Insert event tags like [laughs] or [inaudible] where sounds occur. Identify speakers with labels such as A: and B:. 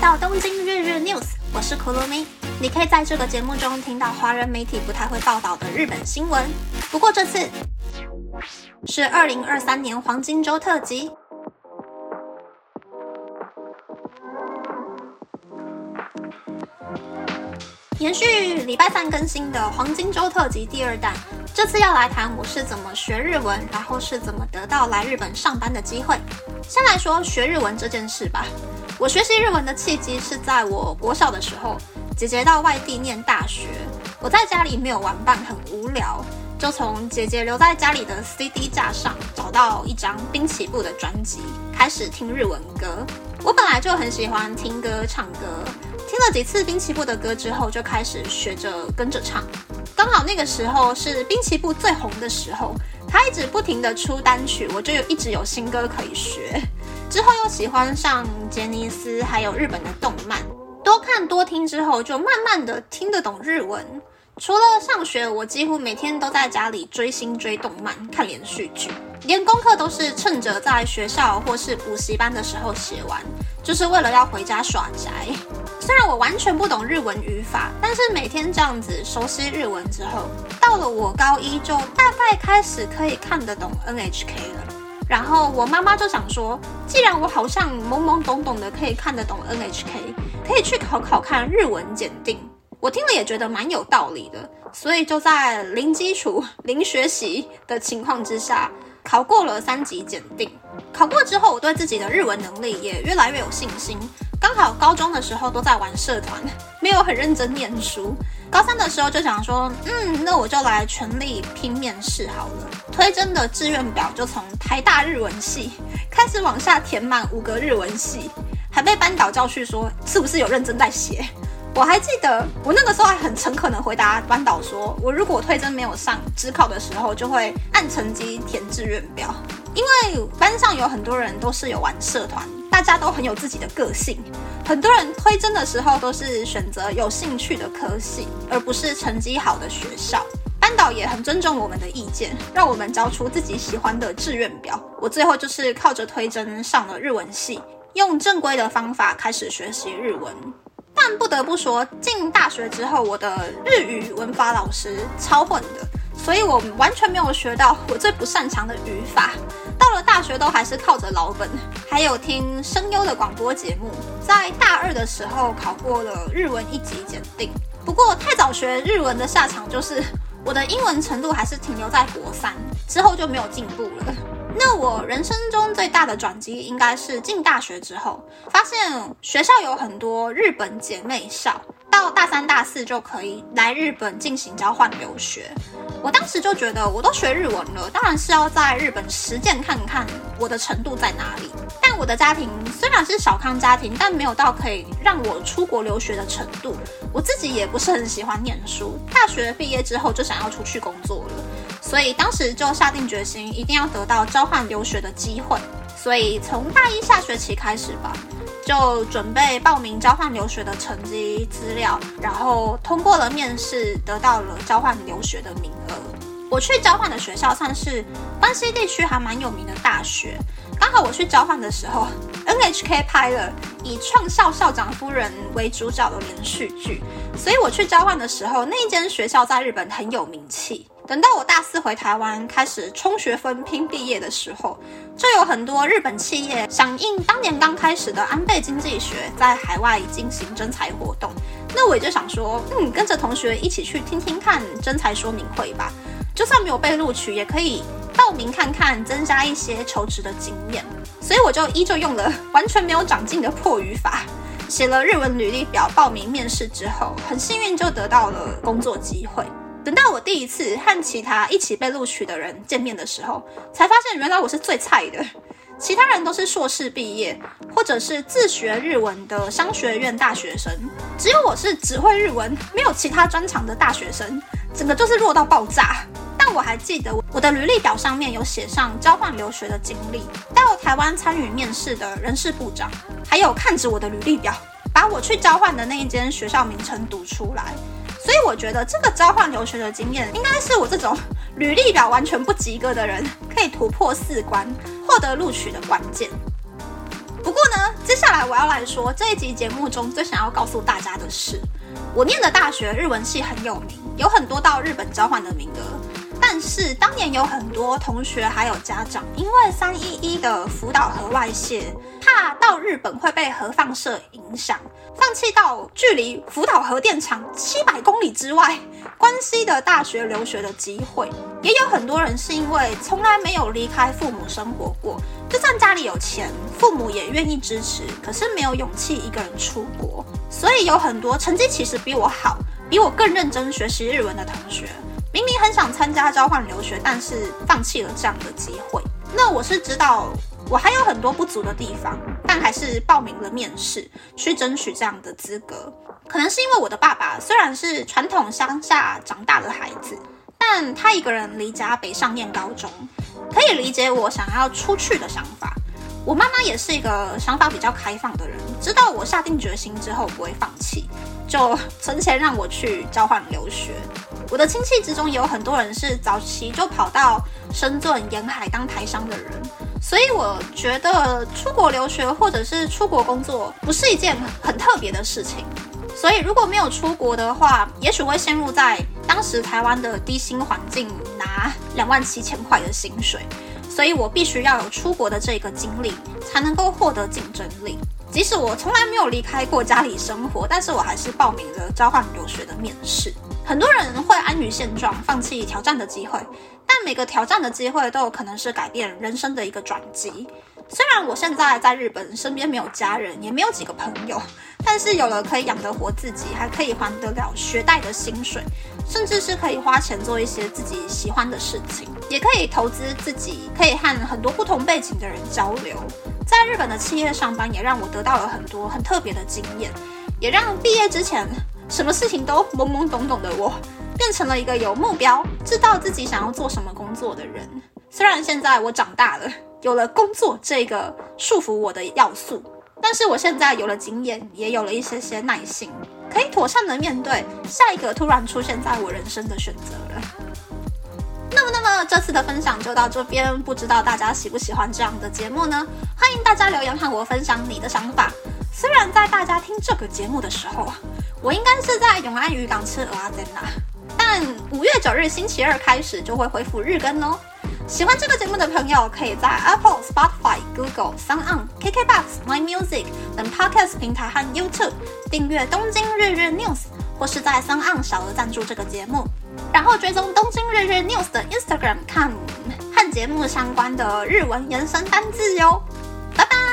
A: 到东京日日 news，我是 Kurumi。你可以在这个节目中听到华人媒体不太会报道的日本新闻。不过这次是二零二三年黄金周特辑。延续礼拜三更新的黄金周特辑第二弹，这次要来谈我是怎么学日文，然后是怎么得到来日本上班的机会。先来说学日文这件事吧。我学习日文的契机是在我国小的时候，姐姐到外地念大学，我在家里没有玩伴，很无聊，就从姐姐留在家里的 CD 架上找到一张滨崎步的专辑，开始听日文歌。我本来就很喜欢听歌唱歌。听了几次滨崎步的歌之后，就开始学着跟着唱。刚好那个时候是滨崎步最红的时候，他一直不停的出单曲，我就有一直有新歌可以学。喜欢上杰尼斯，还有日本的动漫，多看多听之后，就慢慢的听得懂日文。除了上学，我几乎每天都在家里追星、追动漫、看连续剧，连功课都是趁着在学校或是补习班的时候写完，就是为了要回家耍宅。虽然我完全不懂日文语法，但是每天这样子熟悉日文之后，到了我高一就大概开始可以看得懂 NHK 了。然后我妈妈就想说，既然我好像懵懵懂懂的可以看得懂 NHK，可以去考考看日文检定。我听了也觉得蛮有道理的，所以就在零基础、零学习的情况之下，考过了三级检定。考过之后，我对自己的日文能力也越来越有信心。刚好高中的时候都在玩社团，没有很认真念书。高三的时候就想说，嗯，那我就来全力拼面试好了。推甄的志愿表就从台大日文系开始往下填满五个日文系，还被班导教训说是不是有认真在写。我还记得我那个时候还很诚恳的回答班导说，我如果推甄没有上，职考的时候就会按成绩填志愿表。因为班上有很多人都是有玩社团，大家都很有自己的个性。很多人推甄的时候都是选择有兴趣的科系，而不是成绩好的学校。班导也很尊重我们的意见，让我们交出自己喜欢的志愿表。我最后就是靠着推甄上了日文系，用正规的方法开始学习日文。但不得不说，进大学之后，我的日语文法老师超混的。所以我完全没有学到 [laughs] 我最不擅长的语法。到了大学都还是靠着老本，还有听声优的广播节目。在大二的时候考过了日文一级检定。不过太早学日文的下场就是我的英文程度还是停留在国三，之后就没有进步了。那我人生中最大的转机应该是进大学之后，发现学校有很多日本姐妹校。到大三、大四就可以来日本进行交换留学。我当时就觉得，我都学日文了，当然是要在日本实践看看我的程度在哪里。但我的家庭虽然是小康家庭，但没有到可以让我出国留学的程度。我自己也不是很喜欢念书，大学毕业之后就想要出去工作了，所以当时就下定决心，一定要得到交换留学的机会。所以从大一下学期开始吧。就准备报名交换留学的成绩资料，然后通过了面试，得到了交换留学的名额。我去交换的学校算是关西地区还蛮有名的大学。刚好我去交换的时候，NHK 拍了以创校校长夫人为主角的连续剧，所以我去交换的时候，那间学校在日本很有名气。等到我大四回台湾开始冲学分拼毕业的时候，就有很多日本企业响应当年刚开始的安倍经济学，在海外进行征才活动。那我也就想说，嗯，跟着同学一起去听听看征才说明会吧。就算没有被录取，也可以报名看看，增加一些求职的经验。所以我就依旧用了完全没有长进的破语法，写了日文履历表，报名面试之后，很幸运就得到了工作机会。等到我第一次和其他一起被录取的人见面的时候，才发现原来我是最菜的。其他人都是硕士毕业，或者是自学日文的商学院大学生，只有我是只会日文，没有其他专长的大学生，整个就是弱到爆炸。但我还记得我的履历表上面有写上交换留学的经历，到台湾参与面试的人事部长，还有看着我的履历表，把我去交换的那一间学校名称读出来。所以我觉得这个交换留学的经验，应该是我这种履历表完全不及格的人可以突破四关、获得录取的关键。不过呢，接下来我要来说这一集节目中最想要告诉大家的是，我念的大学日文系很有名，有很多到日本交换的名额。但是当年有很多同学还有家长，因为三一一的福岛核外泄，怕到日本会被核放射影响，放弃到距离福岛核电厂七百公里之外关西的大学留学的机会。也有很多人是因为从来没有离开父母生活过，就算家里有钱，父母也愿意支持，可是没有勇气一个人出国。所以有很多成绩其实比我好，比我更认真学习日文的同学。明明很想参加交换留学，但是放弃了这样的机会。那我是知道我还有很多不足的地方，但还是报名了面试，去争取这样的资格。可能是因为我的爸爸虽然是传统乡下长大的孩子，但他一个人离家北上念高中，可以理解我想要出去的想法。我妈妈也是一个想法比较开放的人，知道我下定决心之后不会放弃，就存钱让我去交换留学。我的亲戚之中也有很多人是早期就跑到深圳沿海当台商的人，所以我觉得出国留学或者是出国工作不是一件很特别的事情。所以如果没有出国的话，也许会陷入在当时台湾的低薪环境，拿两万七千块的薪水。所以我必须要有出国的这个经历，才能够获得竞争力。即使我从来没有离开过家里生活，但是我还是报名了交换留学的面试。很多人会安于现状，放弃挑战的机会，但每个挑战的机会都有可能是改变人生的一个转机。虽然我现在在日本，身边没有家人，也没有几个朋友，但是有了可以养得活自己，还可以还得了学贷的薪水，甚至是可以花钱做一些自己喜欢的事情，也可以投资自己，可以和很多不同背景的人交流。在日本的企业上班，也让我得到了很多很特别的经验，也让毕业之前。什么事情都懵懵懂懂的我，变成了一个有目标、知道自己想要做什么工作的人。虽然现在我长大了，有了工作这个束缚我的要素，但是我现在有了经验，也有了一些些耐心，可以妥善的面对下一个突然出现在我人生的选择了。那么，那么这次的分享就到这边，不知道大家喜不喜欢这样的节目呢？欢迎大家留言和我分享你的想法。虽然在大家听这个节目的时候啊。我应该是在永安渔港吃蚵仔煎啦，但五月九日星期二开始就会恢复日更哦。喜欢这个节目的朋友，可以在 Apple、Spotify、Google、Sound On、KKBox、My Music 等 Podcast 平台和 YouTube 订阅东京日日 News，或是在 Sound On 小额赞助这个节目，然后追踪东京日日 News 的 Instagram 看和节目相关的日文延伸单字哟。拜拜